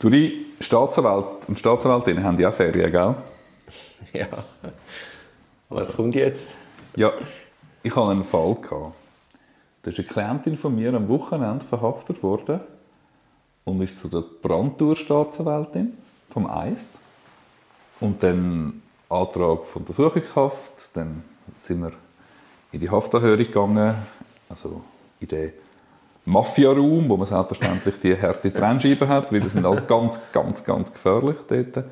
Duri, Staatsanwalt und Staatsanwältinnen haben ja auch Ferien, gell? Ja. Was kommt jetzt? Ja, ich hatte einen Fall. Gehabt. Da ist eine Klientin von mir am Wochenende verhaftet worden und ist zu der Brandtour-Staatsanwältin vom Eis. Und dann Antrag von Untersuchungshaft, dann sind wir in die Haftanhörung gegangen, also in den Mafia-Raum, wo man selbstverständlich die harte Trennscheibe hat, weil die sind halt ganz, ganz, ganz gefährlich dort.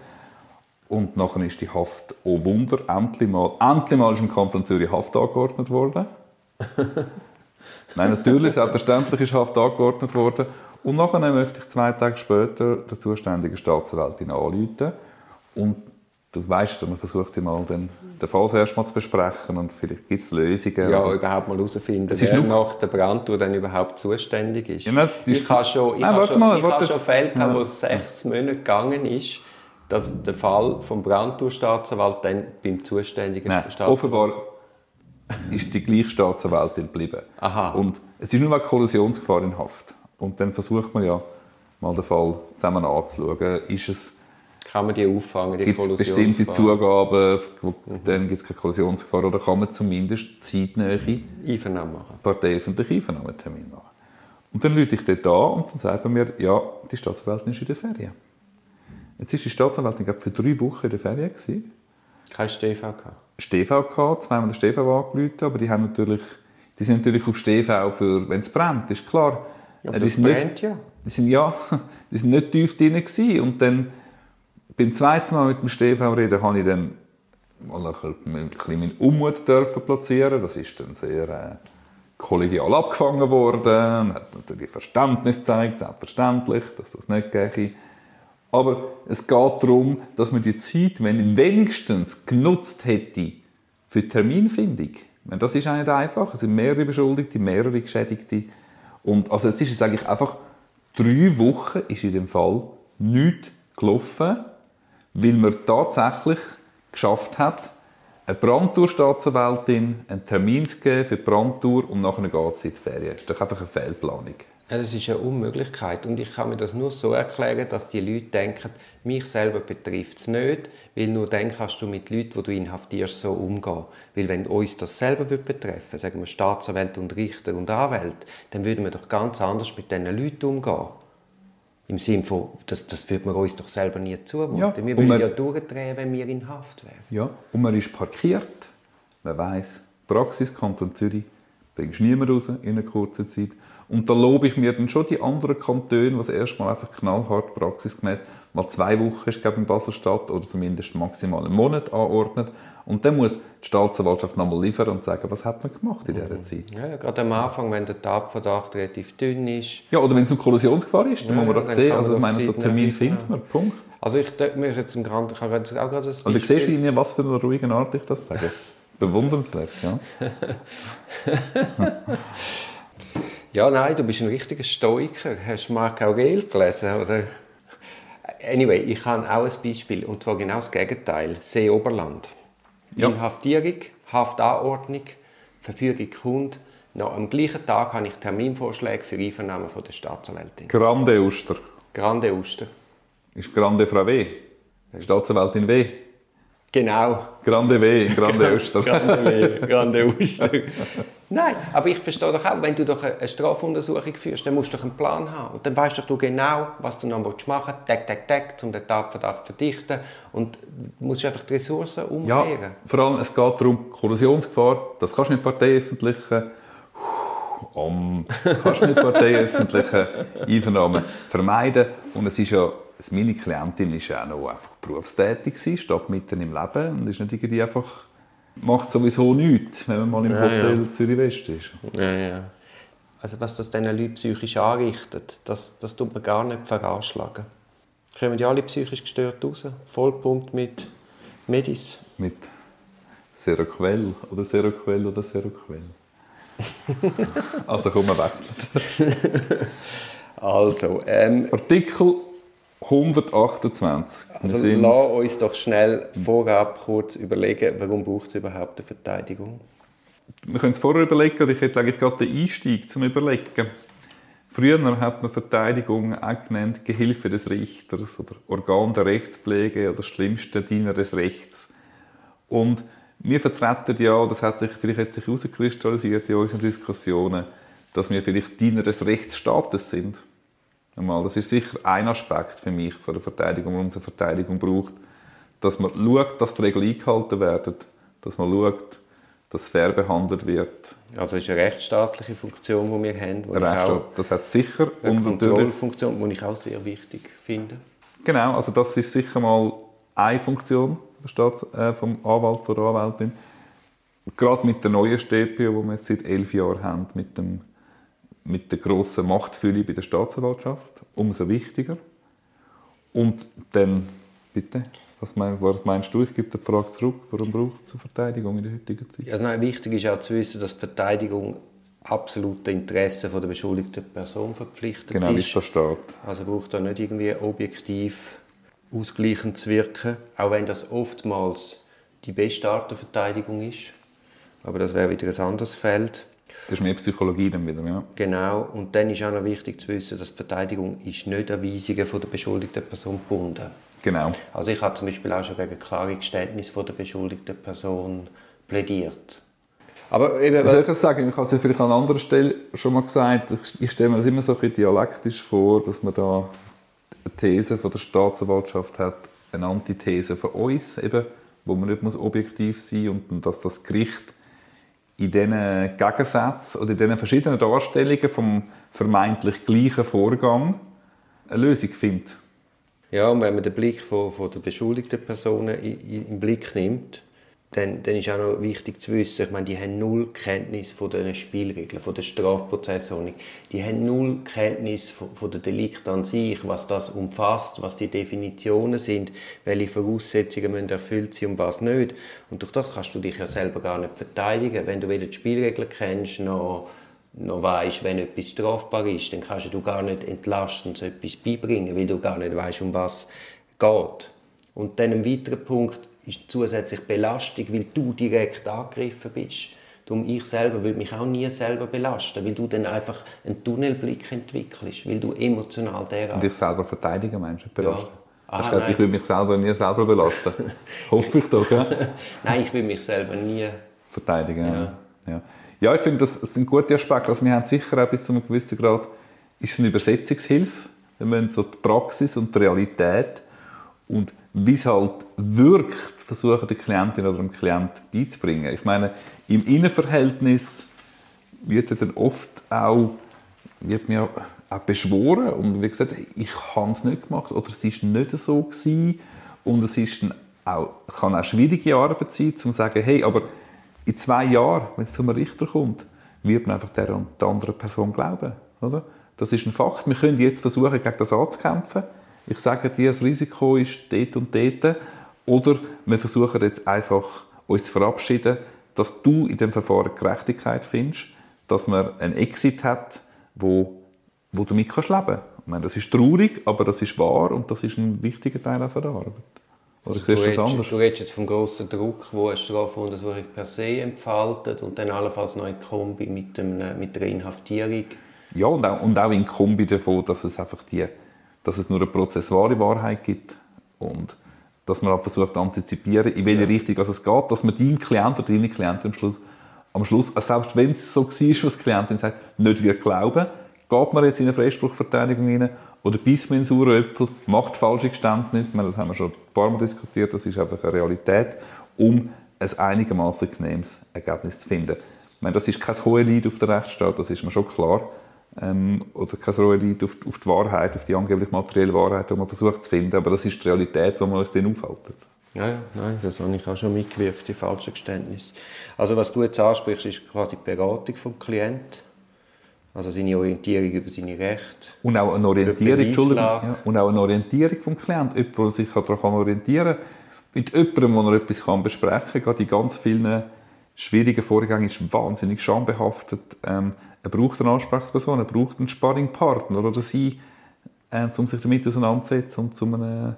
Und nachher ist die Haft, oh Wunder, endlich mal, endlich mal ist im Kanton Zürich Haft angeordnet worden. Nein, natürlich, selbstverständlich ist Haft angeordnet worden. Und nachher möchte ich zwei Tage später der zuständigen Staatsanwältin anrufen. Und du weißt, man versucht mal den, den Fall erst mal zu besprechen und vielleicht gibt es Lösungen. Ja, überhaupt mal herausfinden, Es ist wer nur- nach der Brandtour dann überhaupt zuständig ist. Ja, nein, das ist- ich habe schon, ich Nein, habe schon, mal, ich habe schon. Fälle gehabt, wo es sechs Monate gegangen ist, dass der Fall vom Brandtour-Staatsanwalt dann beim zuständigen Nein, Staatsanwalt... offenbar ist die gleiche Staatsanwältin geblieben. Aha. Und es ist nur wegen Kollisionsgefahr in Haft. Und dann versucht man ja mal den Fall zusammen anzuschauen. Ist es, Kann man die auffangen, die gibt es bestimmte Kollisionsgefahr? Zugaben, wo, dann gibt es keine Kollisionsgefahr oder kann man zumindest zeitnähe Einvernahmen machen. parteiöffentliche Einvernahmetermin machen. Und dann rufe ich dort an und dann sagt man mir, ja, die Staatsanwältin ist in der Ferien. Jetzt ist die Staatsanwältin glaube für drei Wochen in der Ferien gewesen. Kein StV gehabt. StV gehabt, zweimal den StV angerufen, aber die haben natürlich, die sind natürlich auf StV für, wenn es brennt, ist klar. Ja, Äh, aber das sind nicht- brennt ja. Die sind ja, die sind nicht tief drin gewesen. und dann beim zweiten Mal mit dem StV reden, habe ich dann mal ein bisschen ein bisschen meinen Unmut dürfen platzieren. Das ist dann sehr äh, kollegial abgefangen worden, hat natürlich Verständnis gezeigt, selbstverständlich, dass das nicht gehe. Aber es geht darum, dass man die Zeit, wenn ich wenigstens genutzt hätte für die Terminfindung. Meine, Das ist auch nicht einfach. Es sind mehrere Beschuldigte, mehrere Geschädigte. Und also jetzt ist es eigentlich einfach, drei Wochen ist in dem Fall nichts gelaufen, weil man tatsächlich geschafft hat, eine Brandtour-Staatsanwältin einen Termin zu geben für die Brandtour und nachher geht sie in die Ferien. Das ist doch einfach eine Fehlplanung. Das ist eine Unmöglichkeit. Und ich kann mir das nur so erklären, dass die Leute denken, mich selber betrifft es nicht, weil nur dann kannst du mit Leuten, die du inhaftierst, so umgehen. Weil wenn uns das selber würde betreffen sagen wir Staatsanwälte und Richter und Anwälte, dann würden wir doch ganz anders mit diesen Leuten umgehen. Im Sinne von, das, das würde man uns doch selber nie zumuten. Ja, wir würden man- ja durchdrehen, wenn wir in Haft wären. Ja, und man ist parkiert. Man weiss, Praxis Kanton Zürich bringst niemand raus in einer kurzen Zeit. Und da lobe ich mir dann schon die anderen Kantone, die es erstmal einfach knallhart praxisgemäß mal zwei Wochen ist, glaube ich, in Basel-Stadt oder zumindest maximal einen Monat anordnet. Und dann muss die Staatsanwaltschaft nochmal liefern und sagen, was hat man gemacht in dieser Zeit. Ja, ja, gerade am Anfang, wenn der Tatverdacht relativ dünn ist. Ja, oder wenn es eine Kollisionsgefahr ist, dann Ja, muss man das sehen. kann man Also ich meine, so einen Termin findet man, Punkt. Also ich denke mir jetzt im Grand, ich habe jetzt auch gerade ein Und du siehst, Linie, was für eine ruhige Art ich das sage. Bewundernswert, ja. Ja, nein, du bist ein richtiger Stoiker. Hast du Marc Aurel gelesen? Oder? Anyway, ich habe auch ein Beispiel, und zwar genau das Gegenteil. Seeoberland. Ja. Inhaftierung, Haftanordnung, Verfügung kommt. Noch am gleichen Tag habe ich Terminvorschläge für Einvernahme von der Staatsanwältin. Grande Oster. Grande Oster. Ist Grande Frau W. Staatsanwältin W. Genau. Grande W Grande Oster. Grande, Grande Oster. Nein, aber ich verstehe doch auch, wenn du doch eine Strafuntersuchung führst, dann musst du doch einen Plan haben. Und dann weißt doch du genau, was du noch machen willst. Tag, tag, tag, um den Tatverdacht zu verdichten. Und du musst einfach die Ressourcen Ja, umkehren. vor allem, es geht darum, Kollisionsgefahr, das kannst du nicht parteiöffentlichen, um, das kannst du nicht parteiöffentlichen Einvernahmen vermeiden. Und es ist ja, meine Klientin ist ja auch noch einfach berufstätig gewesen, steht mitten im Leben und ist nicht irgendwie einfach, macht sowieso nichts, wenn man mal im Ja, Hotel Zürich West ist. Ja, ja. Also was das diesen Leuten psychisch anrichtet, das, das tut man gar nicht veranschlagen. Kommen die alle psychisch gestört raus? Vollpumpt mit Medis? Mit Seroquel oder Seroquel oder Seroquel. also komm, wir wechseln. Also, ähm, Artikel 128. Wir Also sind- lass uns doch schnell vorab kurz überlegen, warum braucht es überhaupt eine Verteidigung? wir können es vorher überlegen, oder ich hätte eigentlich gerade den Einstieg zum Überlegen. Früher hat man Verteidigung auch genannt Gehilfe des Richters oder Organ der Rechtspflege oder schlimmste Diener des Rechts. Und wir vertreten ja, das hat sich vielleicht hat sich herauskristallisiert in unseren Diskussionen, dass wir vielleicht Diener des Rechtsstaates sind. Einmal, das ist sicher ein Aspekt für mich von der Verteidigung, warum es eine Verteidigung braucht, dass man schaut, dass die Regeln eingehalten werden, dass man schaut, dass fair behandelt wird. Also es ist eine rechtsstaatliche Funktion, die wir haben. Die auch das hat sicher. Eine Kontrollfunktion, die ich auch sehr wichtig finde. Genau, also das ist sicher mal eine Funktion Staats, äh, vom Anwalt, von der Anwältin. Gerade mit der neuen StPO, die wir jetzt seit elf Jahren haben, mit, dem, mit der grossen Machtfülle bei der Staatsanwaltschaft, umso wichtiger. Und dann, bitte, was, mein, was meinst du? Ich gebe die Frage zurück. Warum braucht es eine Verteidigung in der heutigen Zeit? Also nein, wichtig ist auch zu wissen, dass die Verteidigung absolute Interessen der beschuldigten Person verpflichtet genau, ist. Genau, es da steht. Also braucht da nicht irgendwie objektiv ausgleichend zu wirken, auch wenn das oftmals die beste Art der Verteidigung ist. Aber das wäre wieder ein anderes Feld. Das ist mehr Psychologie dann wieder, ja. Genau. Und dann ist auch noch wichtig zu wissen, dass die Verteidigung ist nicht an Weisungen von der beschuldigten Person gebunden. Genau. Also ich habe zum Beispiel auch schon gegen klare Geständnis von der beschuldigten Person plädiert. Aber eben, soll ich das sagen? Ich habe es ja vielleicht an anderer Stelle schon mal gesagt. Ich stelle mir das immer so ein bisschen dialektisch vor, dass man da eine These von der Staatsanwaltschaft hat, eine Antithese von uns, eben, wo man nicht muss objektiv sein muss und dass das Gericht in diesen Gegensätzen oder in diesen verschiedenen Darstellungen vom vermeintlich gleichen Vorgang eine Lösung findet. Ja, und wenn man den Blick von, von der beschuldigten Personen in, in, in Blick nimmt, dann, dann ist auch noch wichtig zu wissen, ich meine, die haben null Kenntnis von den Spielregeln, von der Strafprozessordnung. Die haben null Kenntnis von, von der Delikt an sich, was das umfasst, was die Definitionen sind, welche Voraussetzungen müssen erfüllt sein und was nicht. Und durch das kannst du dich ja selber gar nicht verteidigen. Wenn du weder die Spielregeln kennst, noch, noch weißt, wenn etwas strafbar ist, dann kannst du gar nicht entlastend etwas beibringen, weil du gar nicht weißt, um was es geht. Und dann ein weiterer Punkt, ist zusätzlich Belastung, weil du direkt angegriffen bist. Darum ich selber würde mich auch nie selber belasten, weil du dann einfach einen Tunnelblick entwickelst, weil du emotional derart... Und dich selber verteidigen, Menschen belasten? Ja. Aha, gesagt, ich würde mich selber nie selber belasten? Hoffe ich doch, ja? nein, ich würde mich selber nie... Verteidigen, ja. Ja, ja ich finde, das sind gute Aspekte. Also wir haben sicher auch bis zu einem gewissen Grad ist es eine Übersetzungshilfe. Wir müssen so die Praxis und die Realität und wie es halt wirkt, versuchen, der Klientin oder dem Klient beizubringen. Ich meine, im Innenverhältnis wird ja dann oft auch, wird mir auch beschworen und wie gesagt, ich habe es nicht gemacht oder es war nicht so gewesen. und es ist auch, kann auch schwierige Arbeit sein, um zu sagen, hey, aber in zwei Jahren, wenn es zum Richter kommt, wird man einfach der und der anderen Person glauben, oder? Das ist ein Fakt. Wir können jetzt versuchen, gegen das anzukämpfen ich sage dir, das Risiko ist dort und dort. Oder wir versuchen jetzt einfach, uns zu verabschieden, dass du in dem Verfahren Gerechtigkeit findest, dass man einen Exit hat, wo, wo du mit kannst leben kannst. Ich meine, das ist traurig, aber das ist wahr und das ist ein wichtiger Teil der Arbeit. Also du anders? Du redest jetzt vom grossen Druck, wo eine Strafuntersuchung per se entfaltet und dann allenfalls noch in Kombi mit, dem, mit der Inhaftierung. Ja, und auch, und auch in Kombi davon, dass es einfach die dass es nur eine prozessuale Wahrheit gibt und dass man versucht zu antizipieren, in welche ja. Richtung es geht, dass man deinem Klient oder deine Klientin am Schluss, am Schluss selbst wenn es so war, was die Klientin sagt, nicht wird glauben, geht man jetzt in eine Freispruchverteidigung rein oder beißt man in sauren Äpfel, macht falsche Geständnisse, meine, das haben wir schon ein paar Mal diskutiert, das ist einfach eine Realität, um ein einigermaßen genehmes Ergebnis zu finden. Ich meine, das ist kein hohes Leid auf der Rechtsstaat, das ist mir schon klar ähm, oder kein Rohrlied auf, auf die Wahrheit, auf die angeblich materielle Wahrheit, die man versucht zu finden. Aber das ist die Realität, wo man uns dann aufhalten. Ja, ja, nein, das habe ich auch schon mitgewirkt, die falschen Geständnisse. Also was du jetzt ansprichst, ist quasi die Beratung vom Klienten. Also seine Orientierung über seine Rechte. Und auch eine Orientierung, ja, und auch eine Orientierung vom Klienten. Jemand, der sich daran orientieren kann. Mit jemandem, wo er etwas kann besprechen kann. Gerade in ganz vielen schwierigen Vorgängen ist wahnsinnig schambehaftet. Ähm, er braucht eine Ansprechperson, er braucht einen Sparringpartner oder sie, äh, um sich damit auseinanderzusetzen und zu einem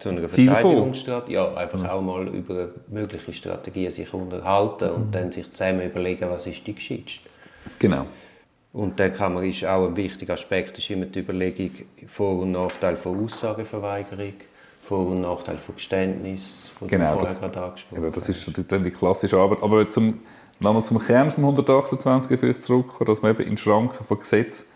zu einer Verteidigungsstrategie, ja, einfach ja. auch mal über mögliche Strategien sich unterhalten und dann sich zusammen überlegen, was ist die Geschichte. Genau. Und dann kann man, ist auch ein wichtiger Aspekt ist immer die Überlegung Vor- und Nachteil von Aussageverweigerung, Vor- und Nachteil von Geständnis, wo genau, du vorher das, gerade angesprochen ja, Das ist dann die klassische Arbeit. Aber zum, nochmal zum Kern von 128 vielleicht zurückkommen, dass man eben in Schranken von Gesetz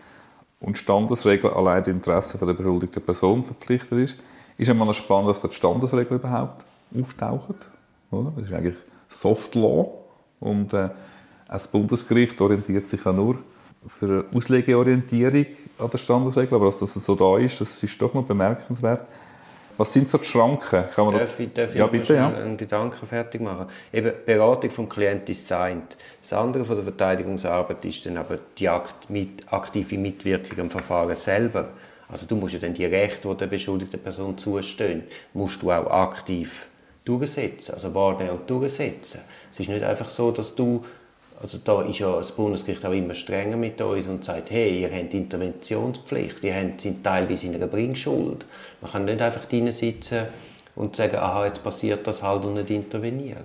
und Standesregeln allein die Interessen der beschuldigten Person verpflichtet ist, ist einmal spannend, dass die Standesregeln überhaupt auftauchen. Oder? Das ist eigentlich Soft Law und äh, das Bundesgericht orientiert sich ja nur für eine Auslegeorientierung an der Standesregel, aber dass das so da ist, das ist doch noch bemerkenswert. Was sind so die Schranken? Kann man darf ich, darf ja, bitte, ja. einen Gedanken fertig machen? Eben, Beratung vom Klienten ist das eine. Das andere von der Verteidigungsarbeit ist dann aber die aktive Mitwirkung am Verfahren selber. Also du musst ja dann die Rechte, die der beschuldigten Person zustehen, musst du auch aktiv durchsetzen, also wahrnehmen und durchsetzen. Es ist nicht einfach so, dass du also da ist ja das Bundesgericht auch immer strenger mit uns und sagt, hey, ihr habt Interventionspflicht, ihr habt, sind teilweise in einer Bringschuld. Man kann nicht einfach drinnen sitzen und sagen, aha, jetzt passiert das halt und nicht intervenieren.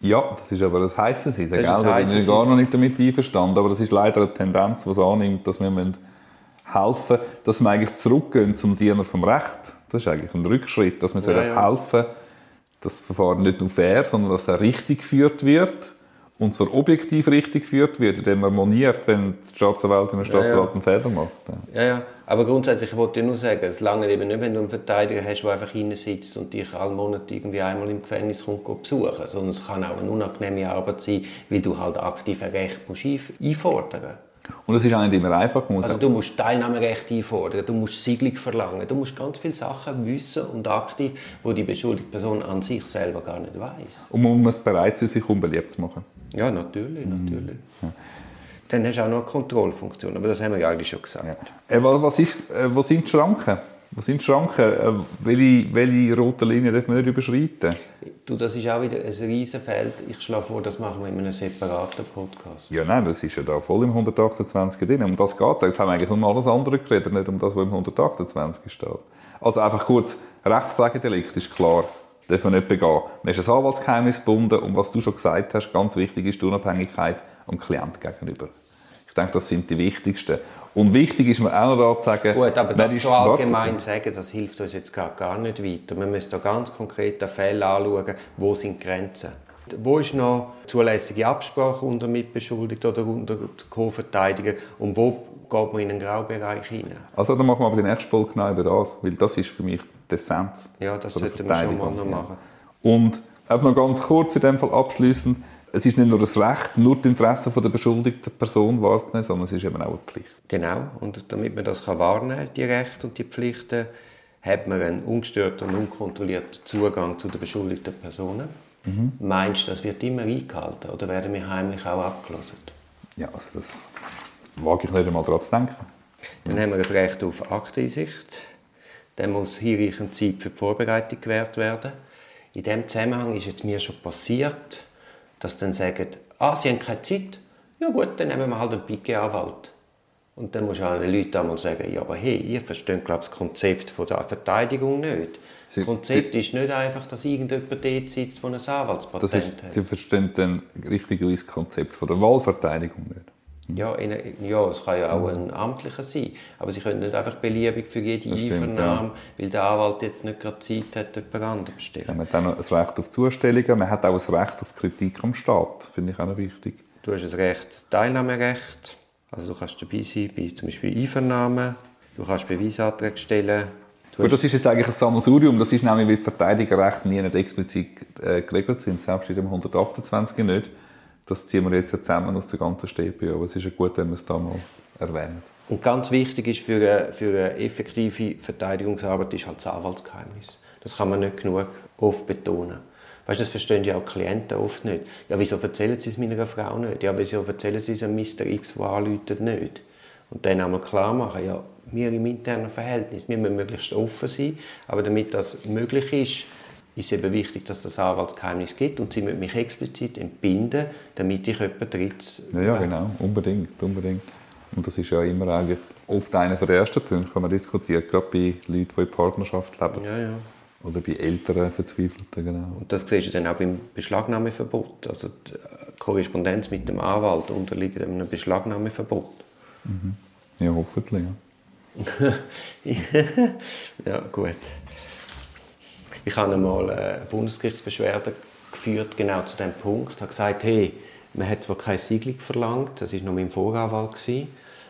Ja, das ist aber das heiße. Das gell? Da bin ich gar noch nicht damit einverstanden, aber das ist leider eine Tendenz, die annimmt, dass wir helfen müssen, dass wir eigentlich zurückgehen zum Diener vom Recht. Das ist eigentlich ein Rückschritt, dass wir ja, ja. helfen, dass das Verfahren nicht nur fair, sondern dass er richtig geführt wird und zwar objektiv richtig geführt wird, indem man moniert, wenn die Staatsanwältin und Staatsanwalt einen Fehler macht. Ja, ja. Aber grundsätzlich wollte ich nur sagen, es lange eben nicht, wenn du einen Verteidiger hast, der einfach sitzt und dich alle Monate irgendwie einmal im Gefängnis kommt besuchen, sondern es kann auch eine unangenehme Arbeit sein, weil du halt aktiv ein Recht musst einfordern musst. Und das ist auch nicht immer einfach. Also du musst Teilnahmerecht einfordern, du musst Siegelung verlangen, du musst ganz viele Sachen wissen und aktiv, wo die beschuldigte Person an sich selber gar nicht weiß. Und man muss bereit sein, sich unbeliebt zu machen. Ja, natürlich, natürlich. Ja. Dann hast du auch noch eine Kontrollfunktion, aber das haben wir ja eigentlich schon gesagt. Ja. Äh, was, ist, äh, was sind die Schranken? Was sind die Schranken? Äh, welche, welche rote Linie dürfen wir nicht überschreiten? Du, das ist auch wieder ein Riesenfeld. Ich schlage vor, das machen wir in einem separaten Podcast. Ja, nein, das ist ja da voll im 128 drin. Um das geht es. Jetzt haben wir eigentlich um alles andere geredet, nicht um das, was im 128 steht. Also einfach kurz, Rechtspflegedelikt ist klar darf man nicht begehen. Man ist ein Anwaltsgeheimnis gebunden und was du schon gesagt hast, ganz wichtig ist die Unabhängigkeit am Klient gegenüber. Ich denke, das sind die wichtigsten. Und wichtig ist mir auch noch da zu sagen... Gut, aber das so allgemein sagen, das hilft uns jetzt gar, gar nicht weiter. Wir müssen da ganz konkrete Fälle anschauen, wo sind die Grenzen. Wo ist noch zulässige Absprache unter Mitbeschuldigten oder unter Co-Verteidiger und wo geht man in einen Graubereich hinein? Also dann machen wir aber die nächste Folge genau über das, weil das ist für mich die Essenz. Ja, das sollten wir schon mal noch machen. Und einfach noch ganz kurz in dem Fall abschließend. Es ist nicht nur das Recht, nur die Interessen der beschuldigten Person wahrzunehmen, sondern es ist eben auch eine Pflicht. Genau, und damit man das wahrnehmen kann, die Rechte und die Pflichten, hat man einen ungestörten und unkontrollierten Zugang zu den beschuldigten Personen. Mhm. Meinst du, das wird immer eingehalten oder werden wir heimlich auch abgelöst? Ja, also das wage ich nicht einmal daran zu denken. Dann haben wir das Recht auf Akteneinsicht. Dann muss hinreichend Zeit für die Vorbereitung gewährt werden. In diesem Zusammenhang ist jetzt mir schon passiert, dass dann sagen, ah, sie haben keine Zeit. Ja gut, dann nehmen wir halt einen Pike-Anwalt. Und dann muss du den Leuten einmal sagen, ja, aber hey, ihr versteht glaube das Konzept von der Verteidigung nicht. Das Konzept ist nicht einfach, dass irgendjemand dort sitzt, der ein Anwaltspatent ist, hat. Sie verstehen dann richtig das Konzept von der Wahlverteidigung nicht. Ja, in, ja, es kann ja auch ein amtlicher sein. Aber sie können nicht einfach beliebig für jede das Einvernahme, ja. weil der Anwalt jetzt nicht gerade Zeit hat, jemand anderes bestellen. Ja, man hat auch noch ein Recht auf Zustellungen, man hat auch ein Recht auf Kritik am Staat. Finde ich auch noch wichtig. Du hast ein Recht, Teilnahmerecht. Also du kannst dabei sein bei zum Beispiel Einvernahmen. Du kannst Beweisanträge stellen. Gut, das ist jetzt eigentlich ein Sammelsurium. Das ist nämlich, weil Verteidigerrechte nie nicht explizit äh, geregelt sind. Selbst in dem 128 nicht. Das ziehen wir jetzt zusammen aus der ganzen StPO. Aber es ist ja gut, wenn wir es da mal erwähnen. Und ganz wichtig ist für eine, für eine effektive Verteidigungsarbeit ist halt das Anwaltsgeheimnis. Das kann man nicht genug oft betonen. Weißt, das verstehen ja auch Klienten oft nicht. Ja, wieso erzählen sie es meiner Frau nicht? Ja, wieso erzählen sie es einem Mr. X, der anruft, nicht? Und dann einmal klar machen, ja, wir im internen Verhältnis, wir müssen möglichst offen sein, aber damit das möglich ist, ist eben wichtig, dass das Anwaltsgeheimnis gibt und sie müssen mich explizit entbinden, damit ich jemanden dritt... Ja, ja, genau, unbedingt, unbedingt. Und das ist ja immer eigentlich oft einer der ersten Punkte, wenn man diskutiert, gerade bei Leuten, die in Partnerschaft leben. Ja, ja. Oder bei älteren Verzweifelten, genau. Und das siehst du dann auch beim Beschlagnahmeverbot. Also die Korrespondenz mit dem Anwalt unterliegt einem Beschlagnahmeverbot. Ja, hoffentlich. Ja. ja, gut. Ich habe einmal eine Bundesgerichtsbeschwerde geführt, genau zu dem Punkt. Ich habe gesagt, hey, man hat zwar keine Siegelung verlangt, das war noch mein Voranwalt,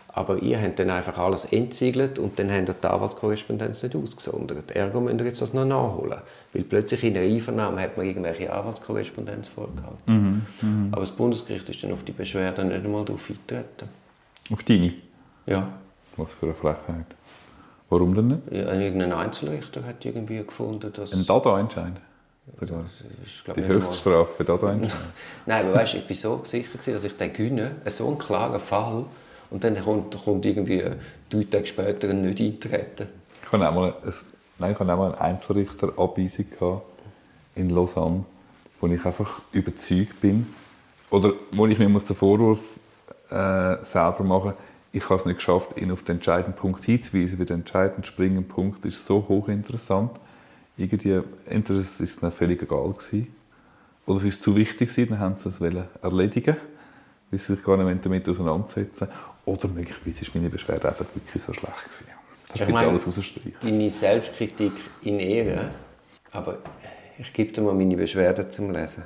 aber ihr habt dann einfach alles entsiegelt und dann habt ihr die Anwaltskorrespondenz nicht ausgesondert. Ergo müsst ihr jetzt das noch nachholen. Weil plötzlich in einer Einvernahme hat man irgendwelche Anwaltskorrespondenz vorgehalten. Mhm, mh. Aber das Bundesgericht ist dann auf die Beschwerde nicht einmal darauf eingetreten. Auf deine? Ja. Was für eine Frechheit. Warum denn nicht? Ja, irgendein Einzelrichter hat irgendwie gefunden, dass... Ein Dada-Entscheid? Ist, die Höchststrafe für Dada-Entscheid? Nein, aber weißt, ich war so sicher, dass ich den gewinne, so einen klaren Fall und dann kommt, kommt irgendwie drei Tage später ein nicht eintreten. Ich hatte auch mal, ein, nein, ich hatte auch mal eine Einzelrichterabweisung in Lausanne, wo ich einfach überzeugt bin, oder wo ich mir muss den Vorwurf äh, selber machen ich habe es nicht geschafft, ihn auf den entscheidenden Punkt hinzuweisen, weil der entscheidende springende Punkt ist so hochinteressant. Irgendwie, entweder es ist ihnen völlig egal gewesen, oder es ist zu wichtig gewesen, dann haben sie es erledigen weil sie sich gar nicht damit auseinandersetzen oder möglicherweise war meine Beschwerde einfach wirklich so schlecht. Gewesen. Das ich meine, alles rausstreichen. Deine Selbstkritik in Ehre, aber ich gebe dir mal meine Beschwerde zum Lesen.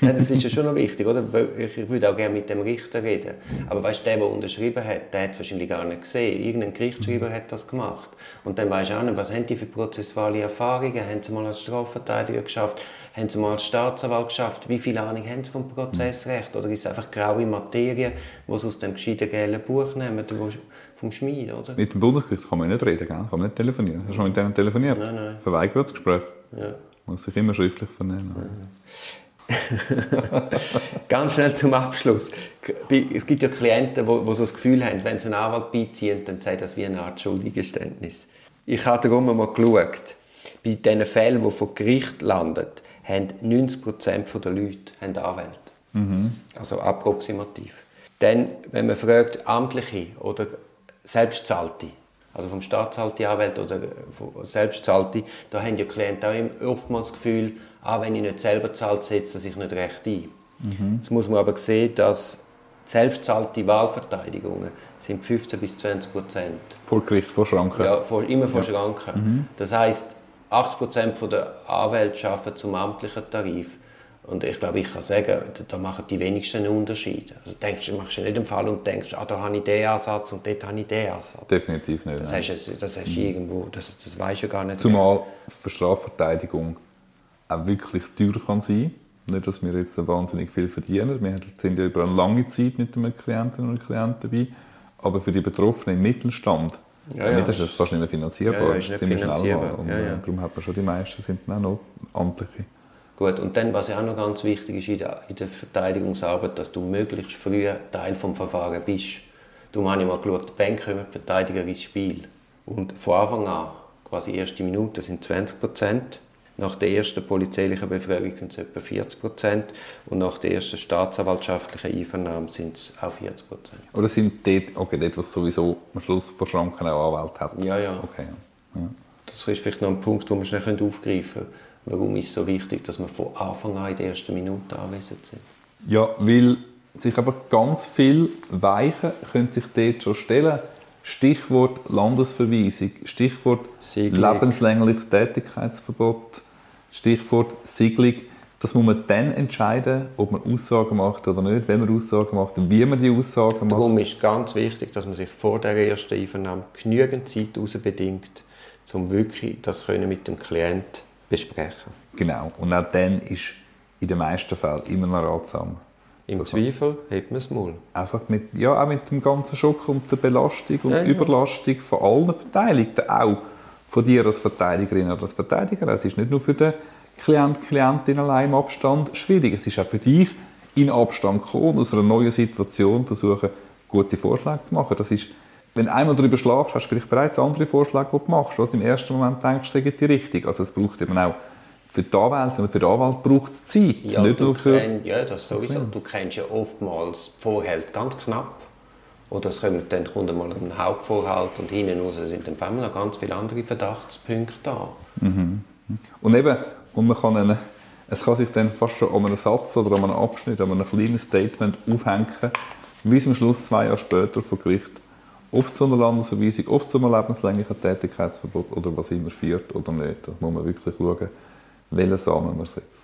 Ja, das ist ja schon noch wichtig, oder? Ich würde auch gerne mit dem Richter reden. Aber weißt, der, der unterschrieben hat, der hat wahrscheinlich gar nicht gesehen. Irgendein Gerichtsschreiber hat das gemacht. Und dann weißt du auch nicht, was haben die für prozessuale Erfahrungen? Haben sie mal als Strafverteidiger geschafft? Haben sie mal als Staatsanwalt geschafft? Wie viel Ahnung haben sie vom Prozessrecht? Oder ist es einfach graue Materie, die sie aus dem gescheiten gelben Buch nehmen, vom Schmied, oder? Mit dem Bundesgericht kann man nicht reden, gell? kann man nicht telefonieren. Hast du schon mit denen telefoniert? Nein, nein. Verweigerungsgespräch? Ja. Muss sich immer schriftlich vernehmen. Ja. Ganz schnell zum Abschluss. Es gibt ja Klienten, die, so das Gefühl haben, wenn sie einen Anwalt beiziehen, dann sei das wie eine Art Schuldigeständnis. Ich habe darum mal geschaut. Bei diesen Fällen, die vor Gericht landen, haben 90% der Leute haben Anwälte. Mhm. Also approximativ. Dann, wenn man fragt, amtliche oder selbstzahlte, also vom Anwälte oder selbstzahlte, da haben die Klienten auch oftmals das Gefühl, ah, wenn ich nicht selber zahle, setzt er sich nicht recht ein. Mhm. Jetzt muss man aber sehen, dass selbstzahlte Wahlverteidigungen sind 15 bis 20 Prozent. Vor Gericht, vor Schranken? Ja, vor, immer vor ja. Schranken. Mhm. Das heisst, 80 Prozent der Anwälte arbeiten zum amtlichen Tarif. Und ich glaube, ich kann sagen, da machen die wenigsten einen Unterschied. Also denkst, du machst du nicht einen Fall und denkst, ah, da habe ich den Ansatz und dort habe ich den Ansatz. Definitiv nicht. Das, hast du, das hast du irgendwo, das, das weißt du gar nicht. Zumal für Strafverteidigung auch wirklich teuer kann sein Nicht, dass wir jetzt wahnsinnig viel verdienen. Wir sind ja über eine lange Zeit mit einem Klienten und Klienten dabei. Aber für die Betroffenen im Mittelstand ja, ja. das ist fast nicht mehr finanzierbar. Ja, ja, ist nicht finanzierbar. Und, ja, ja. Äh, darum hat man schon die meisten sind dann auch noch amtliche. Gut, und dann, was ja auch noch ganz wichtig ist in der, in der Verteidigungsarbeit, dass du möglichst früh Teil des Verfahrens bist. Du habe ich mal geschaut, wann kommen die Verteidiger ins Spiel. Und von Anfang an, quasi erste Minute, sind 20 Prozent. Nach der ersten polizeilichen Befragung sind es etwa 40 Prozent und nach der ersten staatsanwaltschaftlichen Einvernahme sind es auch 40 Prozent. Oder sind dort, okay, dort, was sowieso am Schluss vor Schranken auch Anwalt hat? Ja, ja. Okay. ja. Das ist vielleicht noch ein Punkt, den wir schnell aufgreifen können. Warum ist es so wichtig, dass wir von Anfang an in der ersten Minute anwesend sind? Ja, weil sich einfach ganz viele Weichen können sich dort schon stellen Stichwort Landesverweisung, Stichwort Siegling. lebenslängliches Tätigkeitsverbot, Stichwort Siegelung. Das muss man dann entscheiden, ob man Aussagen macht oder nicht, wenn man Aussagen macht und wie man die Aussagen macht. Darum ist ganz wichtig, dass man sich vor der ersten Einvernahme genügend Zeit bedingt, um wirklich das können mit dem Klient besprechen. Genau. Und auch dann ist in den meisten Fällen immer noch ratsam. Im Zweifel hebt man es mal. Einfach mit, ja, auch mit dem ganzen Schock und der Belastung und ja, Überlastung ja. von allen Beteiligten, auch von dir als Verteidigerin oder als Verteidiger. Es ist nicht nur für den Klient, Klientin allein im Abstand schwierig. Es ist auch für dich in Abstand kommen, aus einer neuen Situation versuchen, gute Vorschläge zu machen. Das ist, wenn du einmal darüber schlafst, hast du vielleicht bereits andere Vorschläge, die du machst, was im ersten Moment denkst, sagen die richtig. Also es braucht eben auch für die Anwälte und für den Anwalt braucht es Zeit. Ja, nicht nur für kenn, ja, das sowieso. Du kennst ja oftmals die Vorhalt ganz knapp. Oder es kommt, dann kommt mal ein Hauptvorhalt und hinten raus sind dann noch ganz viele andere Verdachtspunkte da. Mhm. Und eben, und man kann einen, es kann sich dann fast schon an einem Satz oder an einem Abschnitt, an einem kleinen Statement aufhängen, wie am Schluss zwei Jahre später vor Gericht, ob es zu einer Landesverweisung, ob es zu einem lebenslänglichen Tätigkeitsverbot oder was immer führt oder nicht. Da muss man wirklich schauen, welchen Samen man setzt.